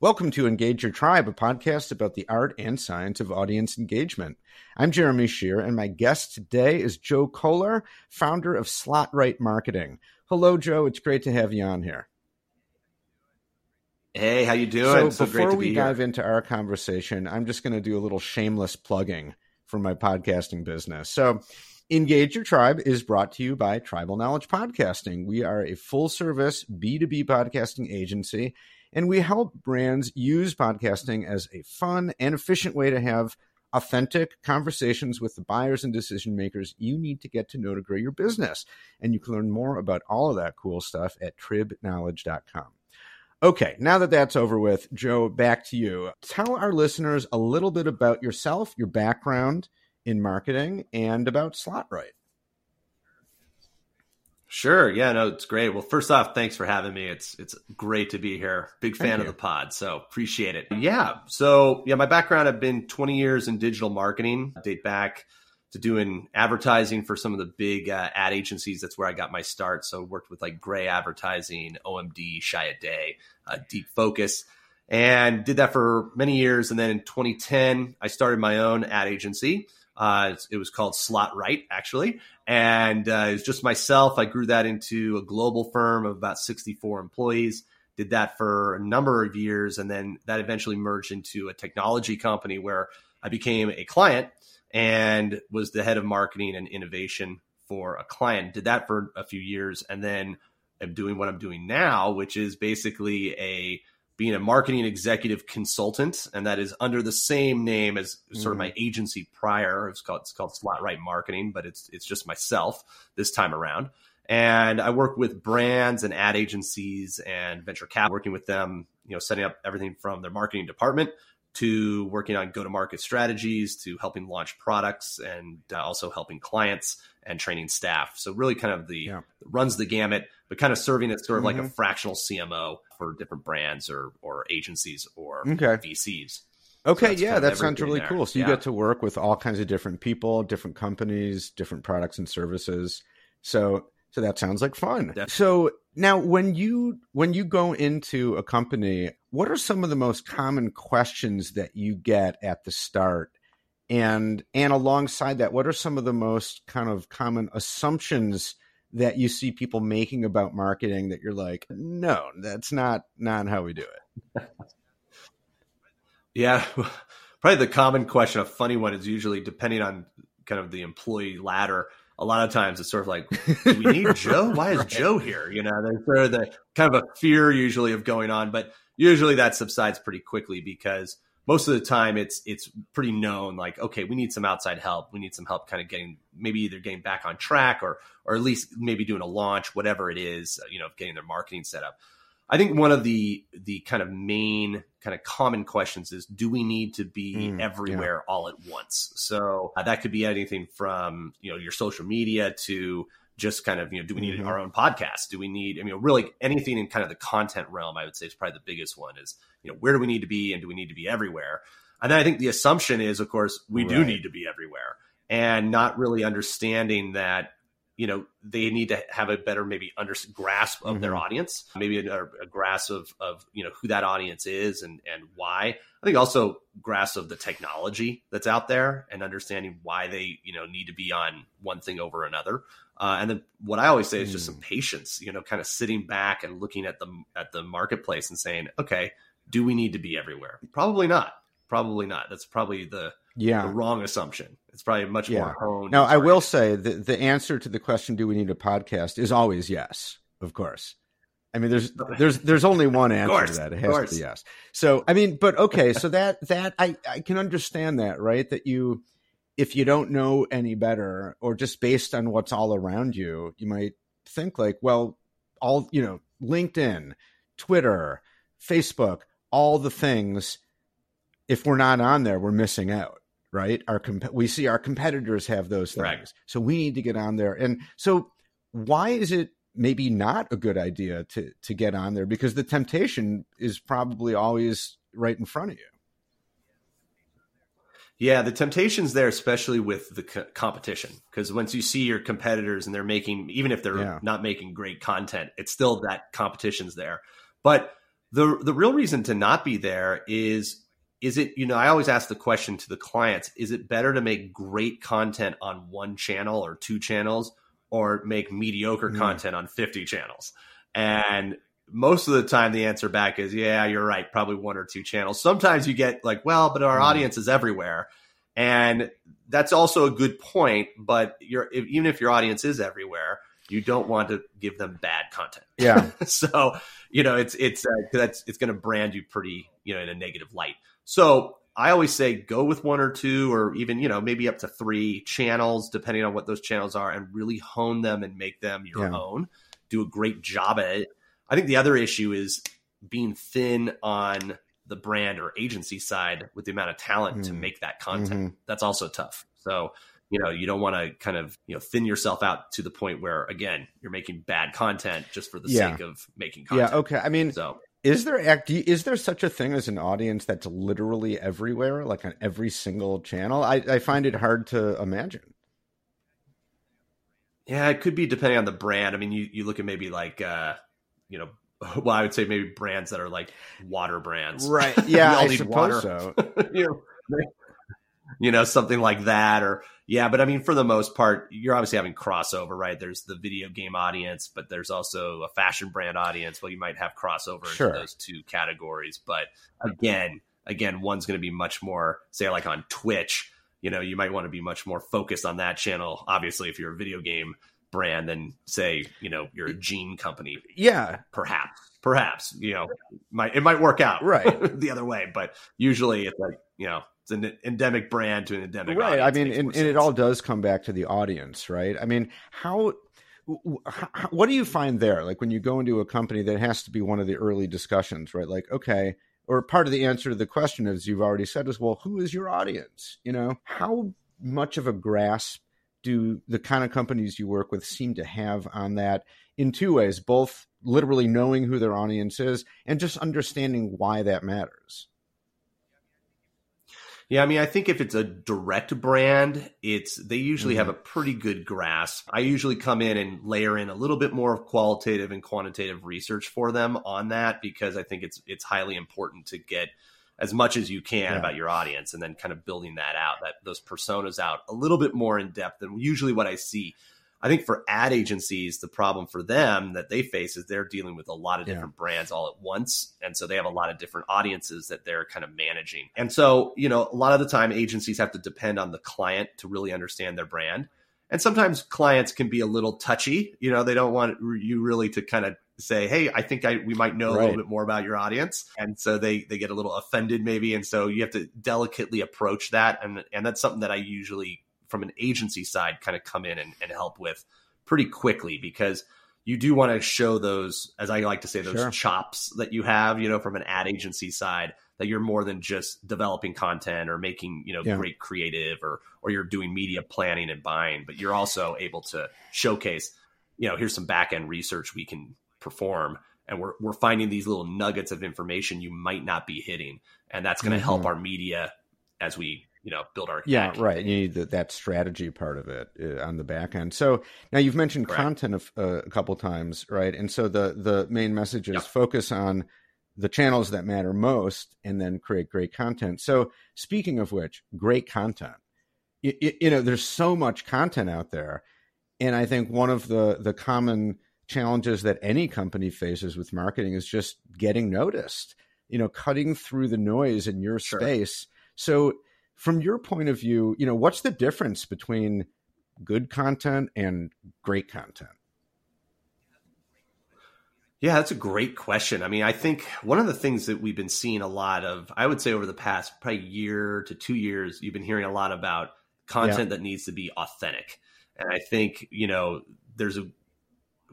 Welcome to Engage Your Tribe, a podcast about the art and science of audience engagement. I'm Jeremy Shere, and my guest today is Joe Koller, founder of Slot Right Marketing. Hello, Joe. It's great to have you on here. Hey, how you doing? So, so before we dive here. into our conversation, I'm just going to do a little shameless plugging for my podcasting business. So, Engage Your Tribe is brought to you by Tribal Knowledge Podcasting. We are a full service B2B podcasting agency and we help brands use podcasting as a fun and efficient way to have authentic conversations with the buyers and decision makers you need to get to know to grow your business. And you can learn more about all of that cool stuff at tribknowledge.com. Okay, now that that's over with, Joe, back to you. Tell our listeners a little bit about yourself, your background in marketing, and about Slot Right. Sure. Yeah, no, it's great. Well, first off, thanks for having me. It's it's great to be here. Big fan of the pod, so appreciate it. Yeah. So, yeah, my background I've been 20 years in digital marketing. I date back to doing advertising for some of the big uh, ad agencies. That's where I got my start. So, worked with like Grey Advertising, OMD, Chiat/Day, uh, Deep Focus, and did that for many years. And then in 2010, I started my own ad agency. Uh, it was called Slot Right, actually. And uh, it was just myself. I grew that into a global firm of about 64 employees. Did that for a number of years. And then that eventually merged into a technology company where I became a client and was the head of marketing and innovation for a client. Did that for a few years. And then I'm doing what I'm doing now, which is basically a being a marketing executive consultant, and that is under the same name as sort of my mm-hmm. agency prior. It's called it's called Slot Right Marketing, but it's it's just myself this time around. And I work with brands and ad agencies and venture capital, working with them, you know, setting up everything from their marketing department to working on go to market strategies to helping launch products and uh, also helping clients and training staff. So really kind of the yeah. runs the gamut, but kind of serving as sort of mm-hmm. like a mm-hmm. fractional CMO for different brands or or agencies or okay. VCs. Okay, so yeah, that sounds really there. cool. So you get to work with all kinds of different people, different companies, different products and services. So so that sounds like fun. Definitely. So now when you when you go into a company, what are some of the most common questions that you get at the start? And and alongside that, what are some of the most kind of common assumptions that you see people making about marketing that you're like, no, that's not not how we do it? yeah. Probably the common question, a funny one is usually depending on kind of the employee ladder a lot of times it's sort of like, do we need Joe? Why is right. Joe here? You know, there's sort of the kind of a fear usually of going on, but usually that subsides pretty quickly because most of the time it's it's pretty known like okay we need some outside help we need some help kind of getting maybe either getting back on track or or at least maybe doing a launch whatever it is you know getting their marketing set up I think one of the the kind of main kind of common questions is do we need to be mm, everywhere yeah. all at once? So uh, that could be anything from you know your social media to just kind of you know do we need mm-hmm. our own podcast? Do we need I mean really anything in kind of the content realm? I would say is probably the biggest one is you know where do we need to be and do we need to be everywhere? And then I think the assumption is of course we right. do need to be everywhere and not really understanding that you know they need to have a better maybe under grasp of mm-hmm. their audience maybe a, a, grasp of, of you know who that audience is and and why i think also grasp of the technology that's out there and understanding why they you know need to be on one thing over another uh, and then what i always say is just some mm. patience you know kind of sitting back and looking at the at the marketplace and saying okay do we need to be everywhere probably not probably not that's probably the yeah. the wrong assumption. It's probably much yeah. more honed. Now, I will say the the answer to the question, "Do we need a podcast?" is always yes. Of course. I mean, there's there's there's only one answer course, to that. It has to be yes. So, I mean, but okay, so that that I I can understand that, right? That you, if you don't know any better, or just based on what's all around you, you might think like, well, all you know, LinkedIn, Twitter, Facebook, all the things. If we're not on there, we're missing out right? Our comp- we see our competitors have those things, right. so we need to get on there. And so, why is it maybe not a good idea to to get on there? Because the temptation is probably always right in front of you. Yeah, the temptation's there, especially with the co- competition, because once you see your competitors and they're making, even if they're yeah. not making great content, it's still that competition's there. But the the real reason to not be there is is it you know i always ask the question to the clients is it better to make great content on one channel or two channels or make mediocre mm. content on 50 channels and most of the time the answer back is yeah you're right probably one or two channels sometimes you get like well but our mm. audience is everywhere and that's also a good point but you're if, even if your audience is everywhere you don't want to give them bad content yeah so you know it's it's uh, that's it's going to brand you pretty you know in a negative light so I always say go with one or two, or even you know maybe up to three channels, depending on what those channels are, and really hone them and make them your yeah. own. Do a great job at it. I think the other issue is being thin on the brand or agency side with the amount of talent mm. to make that content. Mm-hmm. That's also tough. So you know you don't want to kind of you know thin yourself out to the point where again you're making bad content just for the yeah. sake of making content. Yeah. Okay. I mean, so is there act? Is there such a thing as an audience that's literally everywhere, like on every single channel? I, I find it hard to imagine. Yeah, it could be depending on the brand. I mean, you, you look at maybe like uh, you know, well, I would say maybe brands that are like water brands, right? Yeah, I suppose water. so. you know, you know, something like that, or yeah, but I mean, for the most part, you're obviously having crossover, right? There's the video game audience, but there's also a fashion brand audience. Well, you might have crossover sure. into those two categories, but again, again, one's going to be much more, say, like on Twitch. You know, you might want to be much more focused on that channel. Obviously, if you're a video game brand than say, you know, you're a jean company. Yeah, perhaps, perhaps, you know, might it might work out right. the other way, but usually it's like you know it's an endemic brand to an endemic right. I mean and, and, it all does come back to the audience right? I mean how what do you find there? Like when you go into a company that has to be one of the early discussions right? Like okay or part of the answer to the question as you've already said is well who is your audience? You know how much of a grasp do the kind of companies you work with seem to have on that in two ways both literally knowing who their audience is and just understanding why that matters yeah, I mean, I think if it's a direct brand, it's they usually mm-hmm. have a pretty good grasp. I usually come in and layer in a little bit more qualitative and quantitative research for them on that because I think it's it's highly important to get as much as you can yeah. about your audience and then kind of building that out, that those personas out a little bit more in depth than usually what I see I think for ad agencies, the problem for them that they face is they're dealing with a lot of different yeah. brands all at once. And so they have a lot of different audiences that they're kind of managing. And so, you know, a lot of the time agencies have to depend on the client to really understand their brand. And sometimes clients can be a little touchy. You know, they don't want you really to kind of say, "Hey, I think I we might know right. a little bit more about your audience," and so they they get a little offended maybe, and so you have to delicately approach that, and and that's something that I usually from an agency side kind of come in and, and help with pretty quickly because you do want to show those, as I like to say, those sure. chops that you have, you know, from an ad agency side that you're more than just developing content or making, you know, yeah. great creative or, or you're doing media planning and buying, but you're also able to showcase, you know, here's some back end research we can perform. And we're, we're finding these little nuggets of information you might not be hitting. And that's going to mm-hmm. help our media as we you know build our yeah right you need the, that strategy part of it uh, on the back end so now you've mentioned Correct. content a, uh, a couple times right and so the the main message is yep. focus on the channels that matter most and then create great content so speaking of which great content you, you know there's so much content out there and i think one of the the common challenges that any company faces with marketing is just getting noticed you know cutting through the noise in your sure. space so from your point of view, you know, what's the difference between good content and great content? Yeah, that's a great question. I mean, I think one of the things that we've been seeing a lot of, I would say over the past probably year to two years, you've been hearing a lot about content yeah. that needs to be authentic. And I think, you know, there's a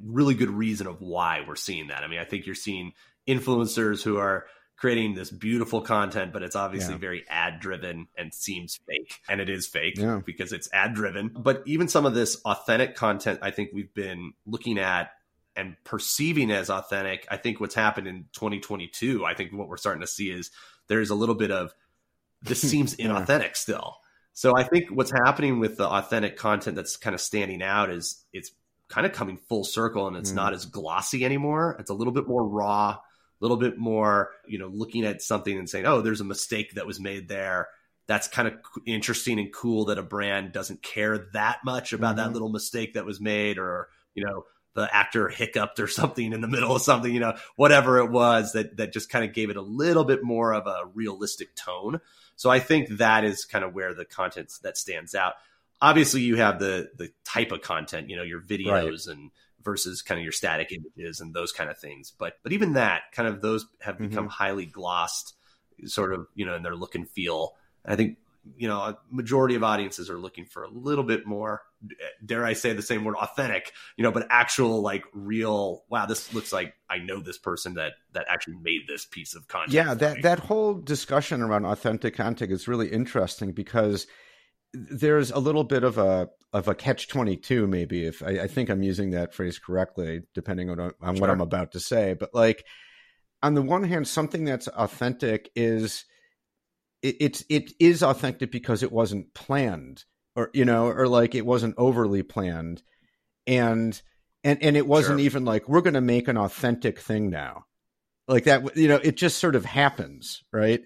really good reason of why we're seeing that. I mean, I think you're seeing influencers who are creating this beautiful content, but it's obviously yeah. very ad driven and seems fake. And it is fake yeah. because it's ad driven. But even some of this authentic content, I think we've been looking at and perceiving as authentic. I think what's happened in 2022, I think what we're starting to see is there's a little bit of this seems inauthentic yeah. still. So I think what's happening with the authentic content that's kind of standing out is it's kind of coming full circle and it's mm. not as glossy anymore. It's a little bit more raw a little bit more, you know, looking at something and saying, oh, there's a mistake that was made there. That's kind of interesting and cool that a brand doesn't care that much about mm-hmm. that little mistake that was made or, you know, the actor hiccuped or something in the middle of something, you know, whatever it was that that just kind of gave it a little bit more of a realistic tone. So I think that is kind of where the content that stands out. Obviously, you have the the type of content, you know, your videos right. and versus kind of your static images and those kind of things. But but even that kind of those have become mm-hmm. highly glossed, sort of you know, in their look and feel. I think you know a majority of audiences are looking for a little bit more dare i say the same word authentic you know but actual like real wow this looks like i know this person that that actually made this piece of content yeah that that whole discussion around authentic content is really interesting because there's a little bit of a of a catch 22 maybe if I, I think i'm using that phrase correctly depending on, on sure. what i'm about to say but like on the one hand something that's authentic is it, it's it is authentic because it wasn't planned or you know or like it wasn't overly planned and and and it wasn't sure. even like we're going to make an authentic thing now like that you know it just sort of happens right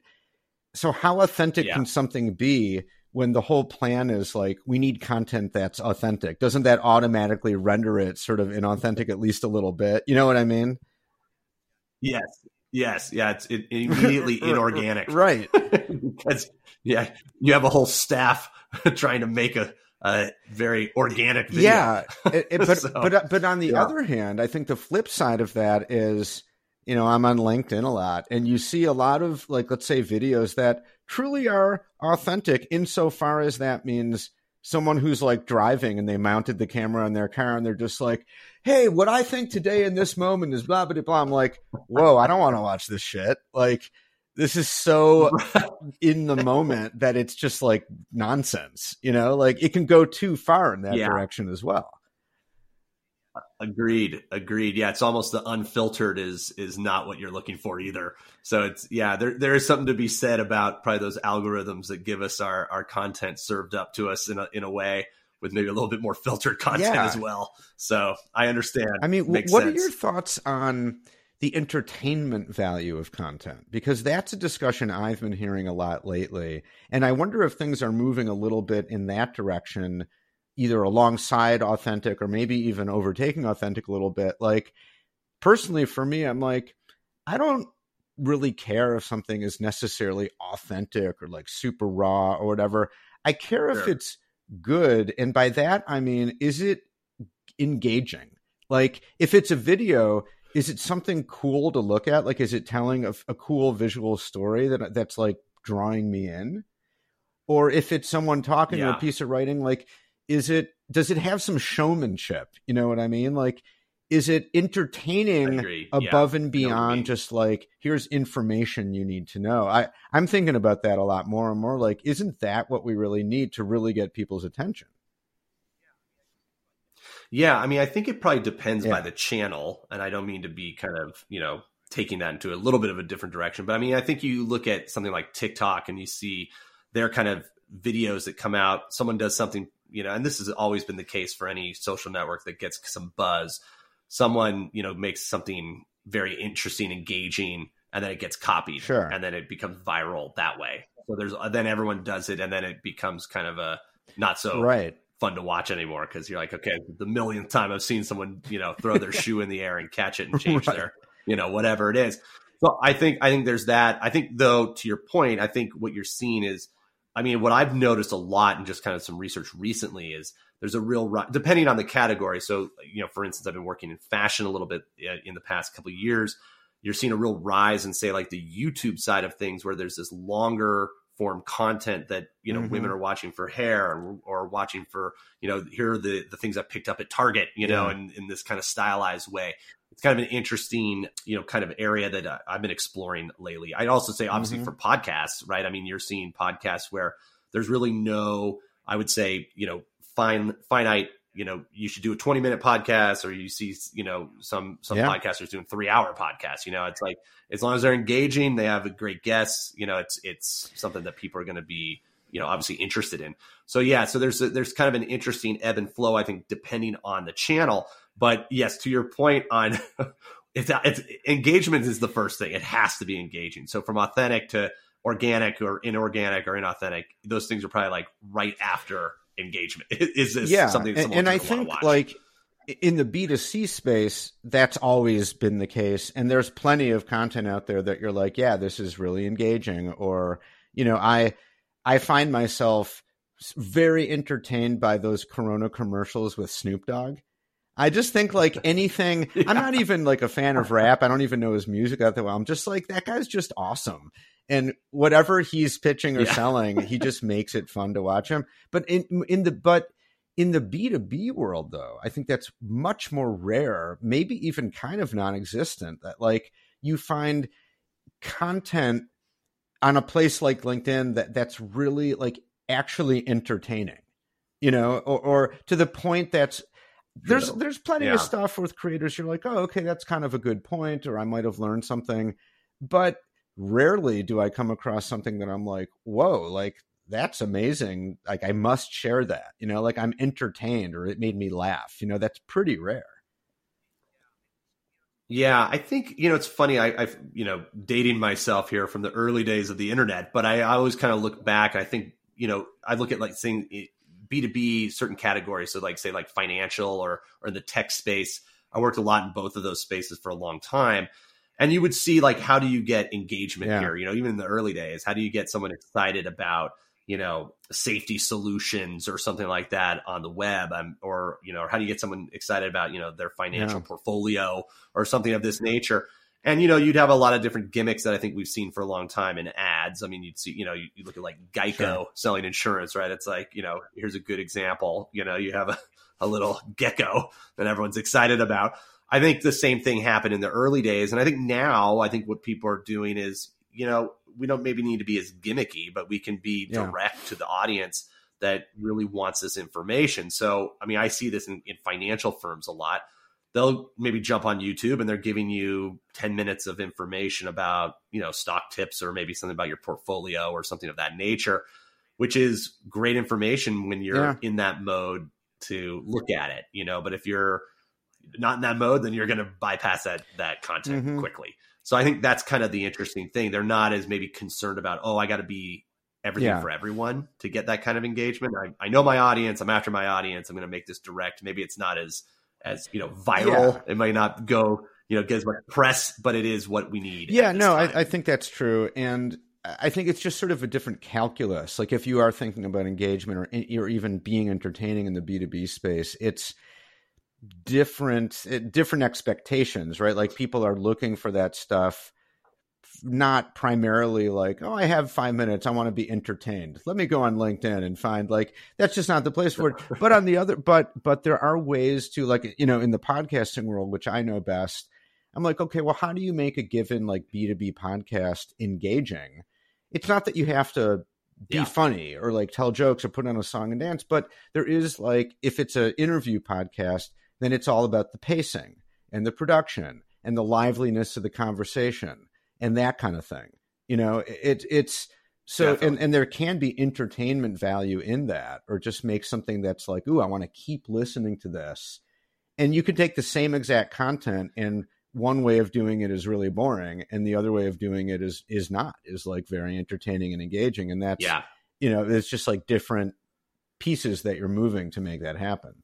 so how authentic yeah. can something be when the whole plan is like we need content that's authentic. Doesn't that automatically render it sort of inauthentic at least a little bit? You know what i mean? Yes. Yes. Yeah it's it, immediately inorganic. Right. Because yeah you have a whole staff trying to make a a very organic video. Yeah, it, it, but so, but but on the yeah. other hand, I think the flip side of that is, you know, I'm on LinkedIn a lot, and you see a lot of like, let's say, videos that truly are authentic insofar as that means someone who's like driving and they mounted the camera on their car and they're just like, hey, what I think today in this moment is blah, blah, blah. I'm like, whoa, I don't want to watch this shit. Like, this is so in the moment that it's just like nonsense, you know, like it can go too far in that yeah. direction as well. Agreed. Agreed. Yeah, it's almost the unfiltered is is not what you're looking for either. So it's yeah, there there is something to be said about probably those algorithms that give us our our content served up to us in a in a way with maybe a little bit more filtered content yeah. as well. So I understand. I mean, what sense. are your thoughts on the entertainment value of content? Because that's a discussion I've been hearing a lot lately. And I wonder if things are moving a little bit in that direction either alongside authentic or maybe even overtaking authentic a little bit. Like personally for me, I'm like, I don't really care if something is necessarily authentic or like super raw or whatever. I care sure. if it's good. And by that, I mean, is it engaging? Like if it's a video, is it something cool to look at? Like, is it telling a, a cool visual story that that's like drawing me in? Or if it's someone talking yeah. or a piece of writing, like is it does it have some showmanship? You know what i mean? Like is it entertaining above yeah. and beyond just like here's information you need to know? I i'm thinking about that a lot more and more like isn't that what we really need to really get people's attention? Yeah i mean i think it probably depends yeah. by the channel and i don't mean to be kind of you know taking that into a little bit of a different direction but i mean i think you look at something like tiktok and you see their kind of videos that come out. Someone does something you know, and this has always been the case for any social network that gets some buzz. Someone, you know, makes something very interesting, engaging, and then it gets copied. Sure. And then it becomes viral that way. So there's then everyone does it, and then it becomes kind of a not so right fun to watch anymore because you're like, okay, the millionth time I've seen someone, you know, throw their shoe in the air and catch it and change right. their, you know, whatever it is. So I think I think there's that. I think though, to your point, I think what you're seeing is I mean, what I've noticed a lot in just kind of some research recently is there's a real depending on the category. So, you know, for instance, I've been working in fashion a little bit uh, in the past couple of years. You're seeing a real rise in, say, like the YouTube side of things, where there's this longer form content that you know mm-hmm. women are watching for hair or, or, watching for you know here are the the things I picked up at Target, you know, in, in this kind of stylized way it's kind of an interesting, you know, kind of area that uh, I've been exploring lately. I'd also say, obviously, mm-hmm. for podcasts, right? I mean, you're seeing podcasts where there's really no, I would say, you know, fine, finite. You know, you should do a 20 minute podcast, or you see, you know, some some yeah. podcasters doing three hour podcasts. You know, it's like as long as they're engaging, they have a great guest You know, it's it's something that people are going to be you know obviously interested in so yeah so there's a, there's kind of an interesting ebb and flow i think depending on the channel but yes, to your point on it's it's engagement is the first thing. It has to be engaging. So from authentic to organic or inorganic or inauthentic, those things are probably like right after engagement. Is this yeah. something? And, and I think like in the B2C space, that's always been the case. And there's plenty of content out there that you're like, yeah, this is really engaging. Or, you know, I I find myself very entertained by those Corona commercials with Snoop Dogg. I just think like anything. yeah. I'm not even like a fan of rap. I don't even know his music that well. I'm just like that guy's just awesome, and whatever he's pitching or yeah. selling, he just makes it fun to watch him. But in in the but in the B2B world, though, I think that's much more rare, maybe even kind of non-existent. That like you find content on a place like LinkedIn that that's really like actually entertaining, you know, or, or to the point that's there's there's plenty yeah. of stuff with creators you're like oh okay that's kind of a good point or i might have learned something but rarely do i come across something that i'm like whoa like that's amazing like i must share that you know like i'm entertained or it made me laugh you know that's pretty rare yeah, I think you know it's funny. I, I've you know dating myself here from the early days of the internet, but I, I always kind of look back. I think you know I look at like saying B2B certain categories. So like say like financial or or the tech space. I worked a lot in both of those spaces for a long time. And you would see like how do you get engagement yeah. here? You know, even in the early days, how do you get someone excited about, you know, safety solutions or something like that on the web? Um, or, you know, or how do you get someone excited about, you know, their financial yeah. portfolio or something of this nature? And you know, you'd have a lot of different gimmicks that I think we've seen for a long time in ads. I mean, you'd see, you know, you, you look at like Geico sure. selling insurance, right? It's like, you know, here's a good example. You know, you have a, a little gecko that everyone's excited about. I think the same thing happened in the early days. And I think now, I think what people are doing is, you know, we don't maybe need to be as gimmicky, but we can be yeah. direct to the audience that really wants this information. So, I mean, I see this in, in financial firms a lot they'll maybe jump on YouTube and they're giving you 10 minutes of information about, you know, stock tips or maybe something about your portfolio or something of that nature, which is great information when you're yeah. in that mode to look at it, you know, but if you're not in that mode, then you're going to bypass that, that content mm-hmm. quickly. So I think that's kind of the interesting thing. They're not as maybe concerned about, oh, I got to be everything yeah. for everyone to get that kind of engagement. I, I know my audience. I'm after my audience. I'm going to make this direct. Maybe it's not as as you know viral. Yeah. It might not go you know get as much press, but it is what we need. Yeah, no, I, I think that's true, and I think it's just sort of a different calculus. Like if you are thinking about engagement or or even being entertaining in the B two B space, it's different different expectations, right? Like people are looking for that stuff not primarily like, oh, I have five minutes. I want to be entertained. Let me go on LinkedIn and find like that's just not the place for it. But on the other, but but there are ways to like you know in the podcasting world, which I know best. I'm like, okay, well, how do you make a given like B2B podcast engaging? It's not that you have to be yeah. funny or like tell jokes or put on a song and dance, but there is like if it's an interview podcast, then it's all about the pacing and the production and the liveliness of the conversation and that kind of thing. You know, it, it's so, and, and there can be entertainment value in that, or just make something that's like, ooh, I want to keep listening to this. And you could take the same exact content and one way of doing it is really boring and the other way of doing it is is not is like very entertaining and engaging and that's yeah you know it's just like different pieces that you're moving to make that happen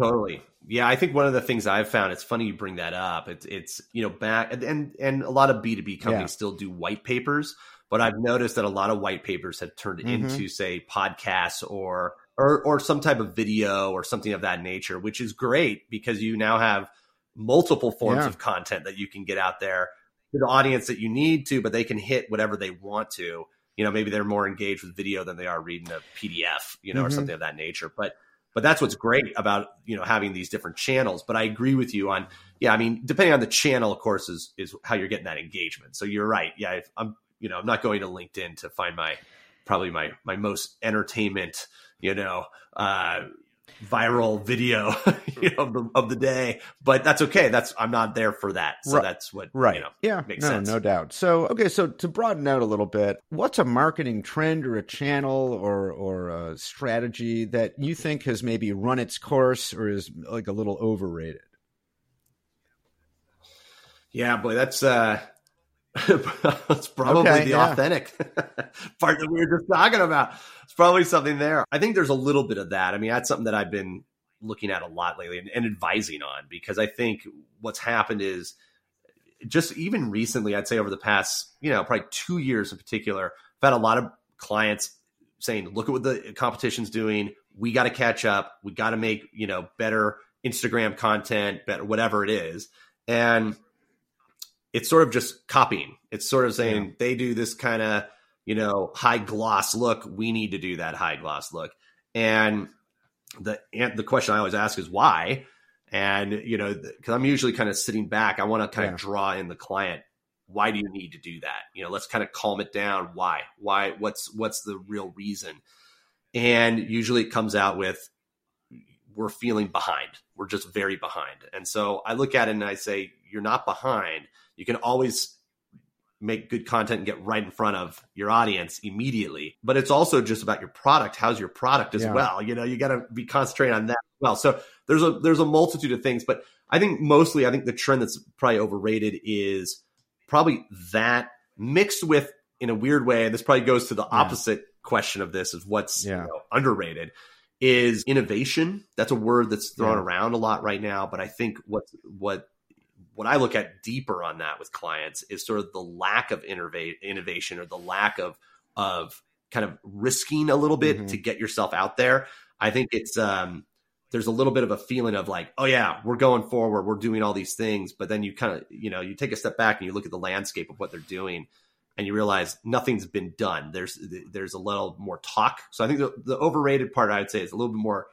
Totally. Yeah, I think one of the things I've found it's funny you bring that up. It's it's you know back and and a lot of B two B companies yeah. still do white papers, but I've noticed that a lot of white papers have turned mm-hmm. into say podcasts or or or some type of video or something of that nature, which is great because you now have multiple forms yeah. of content that you can get out there to the audience that you need to, but they can hit whatever they want to. You know, maybe they're more engaged with video than they are reading a PDF, you know, mm-hmm. or something of that nature. But but that's what's great about you know having these different channels. But I agree with you on yeah. I mean, depending on the channel, of course, is is how you're getting that engagement. So you're right. Yeah, if I'm you know I'm not going to LinkedIn to find my probably my my most entertainment you know uh, viral video you know, of, the, of the day but that's okay. That's i'm not there for that. So right. that's what right. you know, yeah. makes no, sense. no doubt. So okay so to broaden out a little bit what's a marketing trend or a channel or or a strategy that you think has maybe run its course or is like a little overrated? Yeah, boy, that's uh that's probably okay, the yeah. authentic part that we were just talking about. It's probably something there. I think there's a little bit of that. I mean, that's something that I've been looking at a lot lately and, and advising on because I think what's happened is just even recently, I'd say over the past, you know, probably two years in particular, I've had a lot of clients saying, look at what the competition's doing. We got to catch up. We got to make, you know, better Instagram content, better, whatever it is. And it's sort of just copying. It's sort of saying yeah. they do this kind of, you know, high gloss look. We need to do that high gloss look. And the the question I always ask is why. And you know, because I'm usually kind of sitting back, I want to kind yeah. of draw in the client. Why do you need to do that? You know, let's kind of calm it down. Why? Why? What's what's the real reason? And usually it comes out with we're feeling behind. We're just very behind. And so I look at it and I say, you're not behind. You can always make good content and get right in front of your audience immediately. But it's also just about your product. How's your product as yeah. well? You know, you got to be concentrating on that as well. So there's a there's a multitude of things, but I think mostly I think the trend that's probably overrated is probably that mixed with in a weird way. And this probably goes to the yeah. opposite question of this is what's yeah. you know, underrated is innovation. That's a word that's thrown around a lot right now, but I think what what what I look at deeper on that with clients is sort of the lack of innovate, innovation or the lack of of kind of risking a little bit mm-hmm. to get yourself out there. I think it's um, there's a little bit of a feeling of like, oh yeah, we're going forward, we're doing all these things, but then you kind of you know you take a step back and you look at the landscape of what they're doing, and you realize nothing's been done. There's there's a little more talk. So I think the, the overrated part I'd say is a little bit more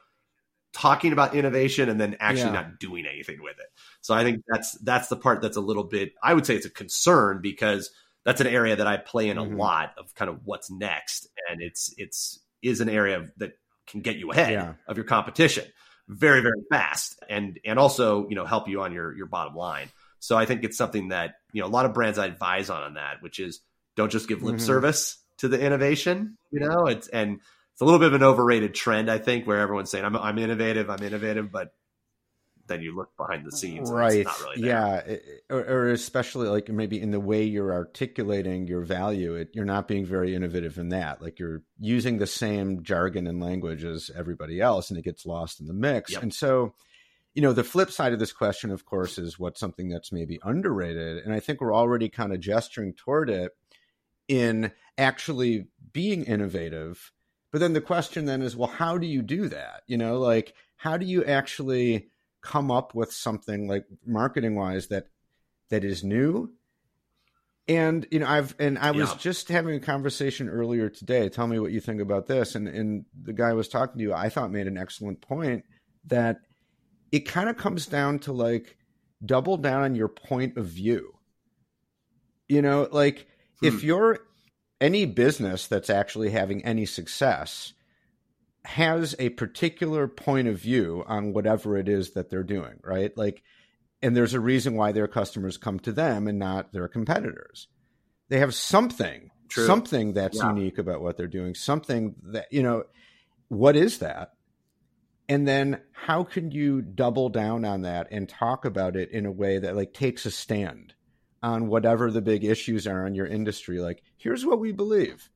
talking about innovation and then actually yeah. not doing anything with it. So I think that's that's the part that's a little bit I would say it's a concern because that's an area that I play in mm-hmm. a lot of kind of what's next and it's it's is an area that can get you ahead yeah. of your competition very very fast and and also, you know, help you on your your bottom line. So I think it's something that, you know, a lot of brands I advise on on that, which is don't just give lip mm-hmm. service to the innovation, you know, it's and it's a little bit of an overrated trend, I think, where everyone's saying I'm I'm innovative, I'm innovative, but then you look behind the scenes, right? Really yeah, or, or, especially like maybe in the way you're articulating your value, it, you're not being very innovative in that. Like you're using the same jargon and language as everybody else, and it gets lost in the mix. Yep. And so, you know, the flip side of this question, of course, is what's something that's maybe underrated, and I think we're already kind of gesturing toward it in actually being innovative but then the question then is, well, how do you do that? You know, like how do you actually come up with something like marketing wise that that is new? And you know, I've and I was yeah. just having a conversation earlier today. Tell me what you think about this. And and the guy I was talking to you, I thought made an excellent point that it kind of comes down to like double down on your point of view. You know, like hmm. if you're any business that's actually having any success has a particular point of view on whatever it is that they're doing, right? Like, and there's a reason why their customers come to them and not their competitors. They have something, True. something that's yeah. unique about what they're doing, something that, you know, what is that? And then how can you double down on that and talk about it in a way that like takes a stand? On whatever the big issues are in your industry. Like, here's what we believe.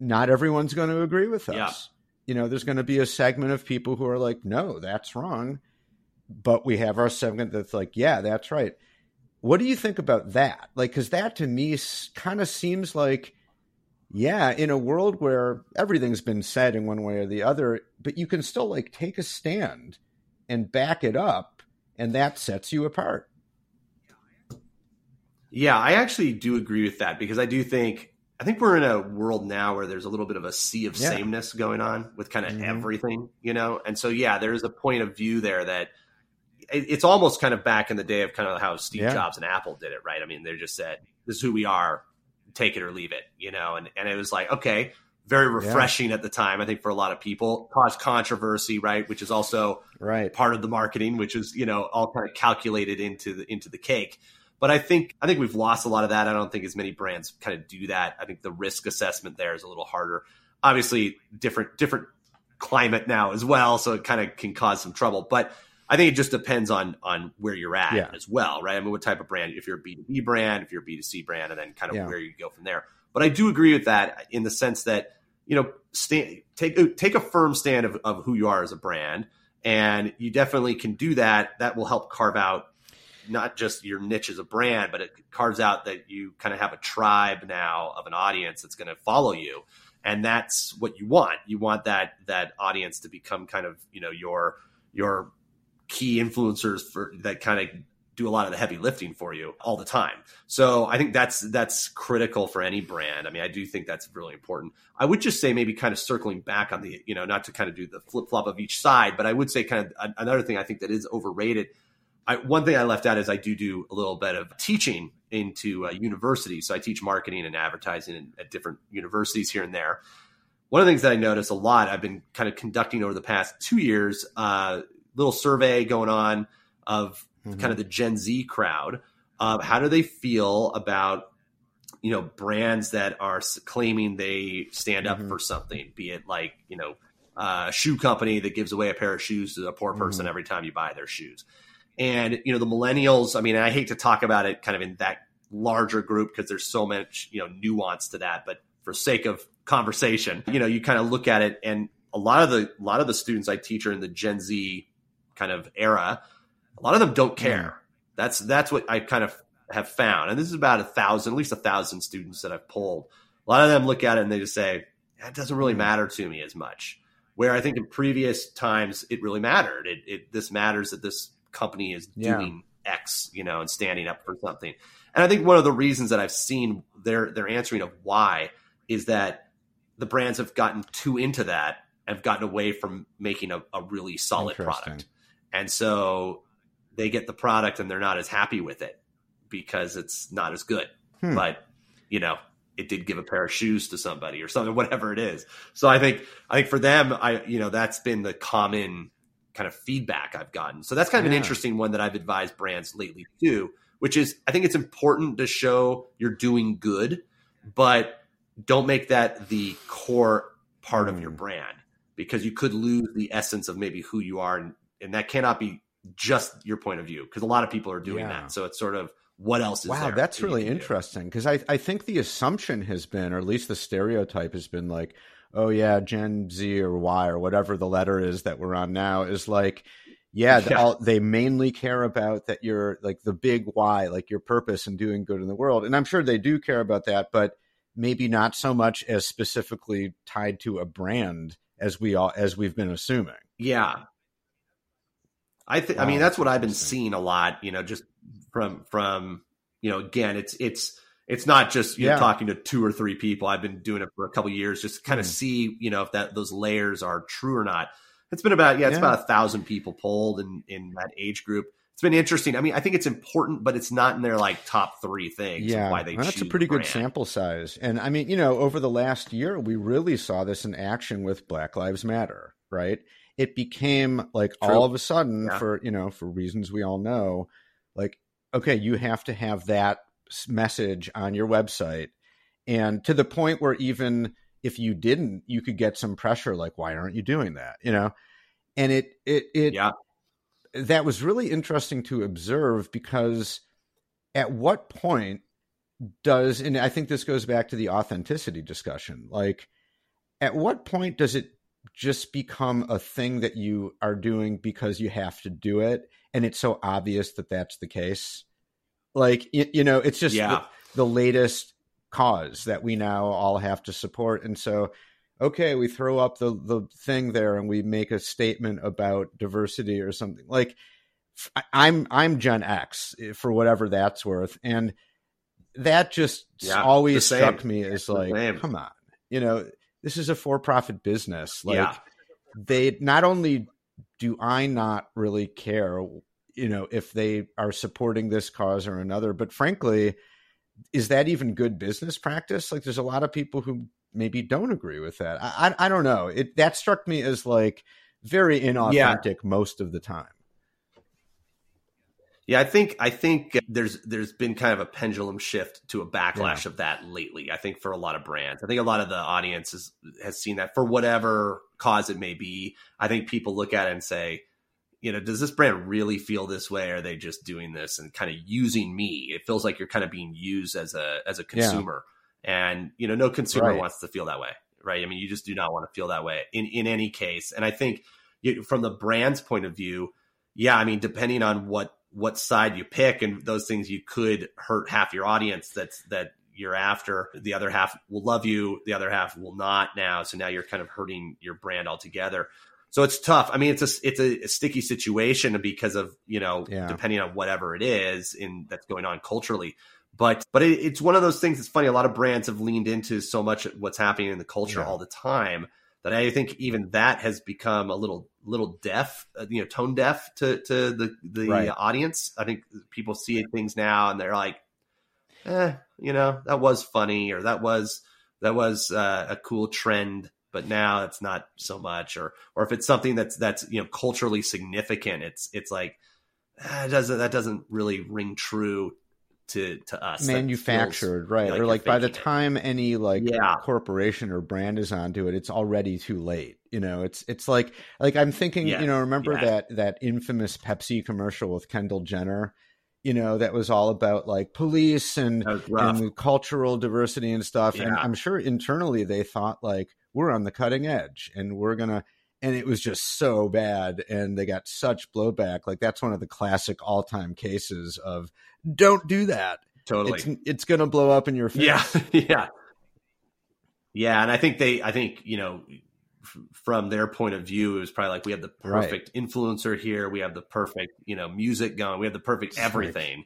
Not everyone's going to agree with us. Yeah. You know, there's going to be a segment of people who are like, no, that's wrong. But we have our segment that's like, yeah, that's right. What do you think about that? Like, because that to me kind of seems like, yeah, in a world where everything's been said in one way or the other, but you can still like take a stand and back it up, and that sets you apart. Yeah, I actually do agree with that because I do think I think we're in a world now where there's a little bit of a sea of yeah. sameness going on with kind of mm-hmm. everything, you know. And so yeah, there is a point of view there that it's almost kind of back in the day of kind of how Steve yeah. Jobs and Apple did it, right? I mean, they just said, "This is who we are, take it or leave it," you know. And and it was like, okay, very refreshing yeah. at the time. I think for a lot of people, caused controversy, right? Which is also right part of the marketing, which is you know all kind of calculated into the into the cake. But I think I think we've lost a lot of that. I don't think as many brands kind of do that. I think the risk assessment there is a little harder. Obviously, different different climate now as well, so it kind of can cause some trouble. But I think it just depends on on where you're at Yeah. as well, right? I mean, what type of brand? If you're a B two B brand, if you're a B two C brand, and then kind of Yeah. where you go from there. But I do agree with that in the sense that you know, stand, take uh, take a firm stand of, of who you are as a brand, and you definitely can do that. That will help carve out not just your niche as a brand, but it carves out that you kind of have a tribe now of an audience that's going to follow you, and that's what you want. You want that that audience to become kind of you know your your key influencers for that kind of do a lot of the heavy lifting for you all the time. So I think that's that's critical for any brand. I mean, I do think that's really important. I would just say maybe kind of circling back on the, you know, not to kind of do the flip flop of each side, but I would say kind of another thing I think that is overrated. I, one thing I left out is I do do a little bit of teaching into uh, universities. So I teach marketing and advertising in, at different universities here and there. One of the things that I notice a lot, I've been kind of conducting over the past two years, uh, little survey going on of Mhm. kind of the Gen Z crowd. Uh, how do they feel about you know brands that are claiming they stand up Mhm. for something? Be it like you know uh, a shoe company that gives away a pair of shoes to a poor person Mhm. every time you buy their shoes, and you know the millennials. I mean, I hate to talk about it kind of in that larger group because there's so much you know nuance to that, but for sake of conversation, you know, you kind of look at it and a lot of the a lot of the students I teach are in the Gen Z kind of era. A lot of them don't care. That's that's what I kind of have found, and this is about a thousand, at least a thousand students that I've polled. A lot of them look at it and they just say, "That doesn't really Hmm. matter to me as much." Where I think in previous times it really mattered. It, it this matters that this company is Yeah. doing X, you know, and standing up for something. And I think one of the reasons that I've seen their their answering of why is that the brands have gotten too into that have gotten away from making a, a really solid product. And so they get the product and they're not as happy with it because it's not as good. Hmm. But, you know, it did give a pair of shoes to somebody or something, whatever it is. So I think I think for them, I you know, that's been the common kind of feedback I've gotten. So that's kind of an interesting one that I've advised brands lately too, which is I think it's important to show you're doing good, but don't make that the core part of your Hmm. brand because you could lose the essence of maybe who you are and, and that cannot be just your point of view because a lot of people are doing Yeah. that. So it's sort of what else is Wow, there that's really interesting because I, I think the assumption has been, or at least the stereotype has been like, oh, yeah, Gen Z or Y or whatever the letter is that we're on now is like, yeah, Yeah. all, they mainly care about that you're like the big why, like your purpose and doing good in the world. And I'm sure they do care about that, but maybe not so much as specifically tied to a brand as we all as we've been assuming. Yeah. I think I mean that's what I've been seeing a lot, you know, just from from you know, again, it's it's it's not just you know, talking to two or three people. I've been doing it for a couple years just to kind of Hmm. see, you know, if that those layers are true or not. It's been about yeah, it's Yeah. about a thousand people polled in in that age group. It's been interesting. I mean, I think it's important, but it's not in their like top three things. Yeah, why they well, that's a pretty good brand. sample size. And I mean, you know, over the last year, we really saw this in action with Black Lives Matter, right? It became like True. all of a sudden, Yeah. for you know, for reasons we all know, like okay, you have to have that message on your website, and to the point where even if you didn't, you could get some pressure, like, why aren't you doing that? You know, and it it it Yeah. that was really interesting to observe because at what point does and i think this goes back to the authenticity discussion like at what point does it just become a thing that you are doing because you have to do it and it's so obvious that that's the case like you, you know it's just Yeah. the, the latest cause that we now all have to support and so okay we throw up the the thing there and we make a statement about diversity or something like I'm i'm gen x eh, for whatever that's worth and that just Yeah, always struck me as like same. come on you know this is a for-profit business like Yeah. they not only do i not really care you know if they are supporting this cause or another. But frankly is that even good business practice? Like there's a lot of people who maybe don't agree with that. I i, I don't know. It that struck me as like very inauthentic most of the time. Yeah, I think I think uh, there's there's been kind of a pendulum shift to a backlash of that lately. I think for a lot of brands, I think a lot of the audience has, has seen that for whatever cause it may be. I think people look at it and say, you know, does this brand really feel this way? Are they just doing this and kind of using me? It feels like you're kind of being used as a as a consumer. Yeah. And, you know, no consumer right. wants to feel that way. Right. I mean, you just do not want to feel that way in, in any case. And I think you, from the brand's point of view, yeah, I mean, depending on what what side you pick and those things you could hurt half your audience that's that you're after the other half will love you the other half will not now so now you're kind of hurting your brand altogether so it's tough. I mean, it's a it's a, sticky situation because of you know yeah. depending on whatever it is in that's going on culturally. But but it, it's one of those things. It's funny. A lot of brands have leaned into so much what's happening in the culture yeah. all the time that I think even that has become a little little deaf, uh, you know, tone deaf to to the the right. audience. I think people see things now and they're like, eh, you know, that was funny or that was that was uh, a cool trend but now it's not so much or or if it's something that's that's you know culturally significant it's it's like ah, doesn't that doesn't really ring true to to us manufactured feels, right like or like by the time it. any like yeah. corporation or brand is onto it it's already too late you know it's it's like like i'm thinking yeah. you know remember yeah. that that infamous pepsi commercial with kendall jenner you know that was all about like police and, and cultural diversity and stuff and i'm sure internally they thought like we're on the cutting edge and we're gonna and it was just so bad and they got such blowback. Like that's one of the classic all-time cases of don't do that. Totally. It's, it's gonna blow up in your face. Yeah. Yeah. Yeah and i think they i think you know from their point of view it was probably like we have the perfect right. influencer here. We have the perfect you know music going. We have the perfect everything.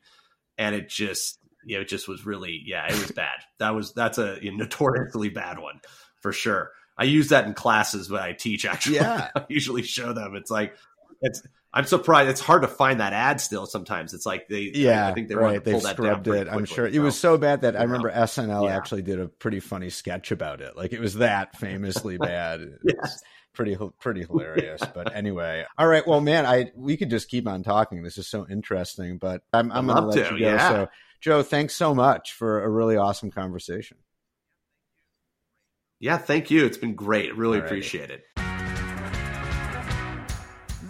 And it just you know it just was really yeah it was bad. That was that's a, a notoriously bad one for sure. I use that in classes when I teach. Actually, yeah. I usually show them. It's like it's. I'm surprised. It's hard to find that ad still. Sometimes it's like they. Yeah, I think they right. They scrubbed it. I'm sure it was so bad that I remember SNL yeah. actually did a pretty funny sketch about it. Like it was that famously bad. yes. Pretty pretty hilarious, but anyway. All right, well, man, I we could just keep on talking. This is so interesting, but I'm I'm to let you go. Yeah. So, Joe, thanks so much for a really awesome conversation. Yeah, thank you. It's been great. Really appreciate it.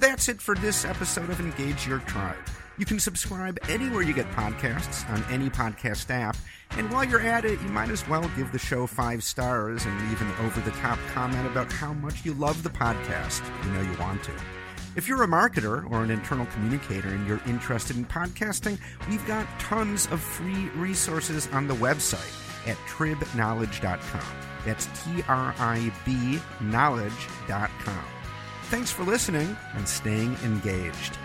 That's it for this episode of Engage Your Tribe. You can subscribe anywhere you get podcasts on any podcast app. And while you're at it, you might as well give the show five stars and leave an over the top comment about how much you love the podcast. You know you want to. If you're a marketer or an internal communicator and you're interested in podcasting, we've got tons of free resources on the website at tribknowledge.com. That's T R I B knowledge.com. Thanks for listening and staying engaged.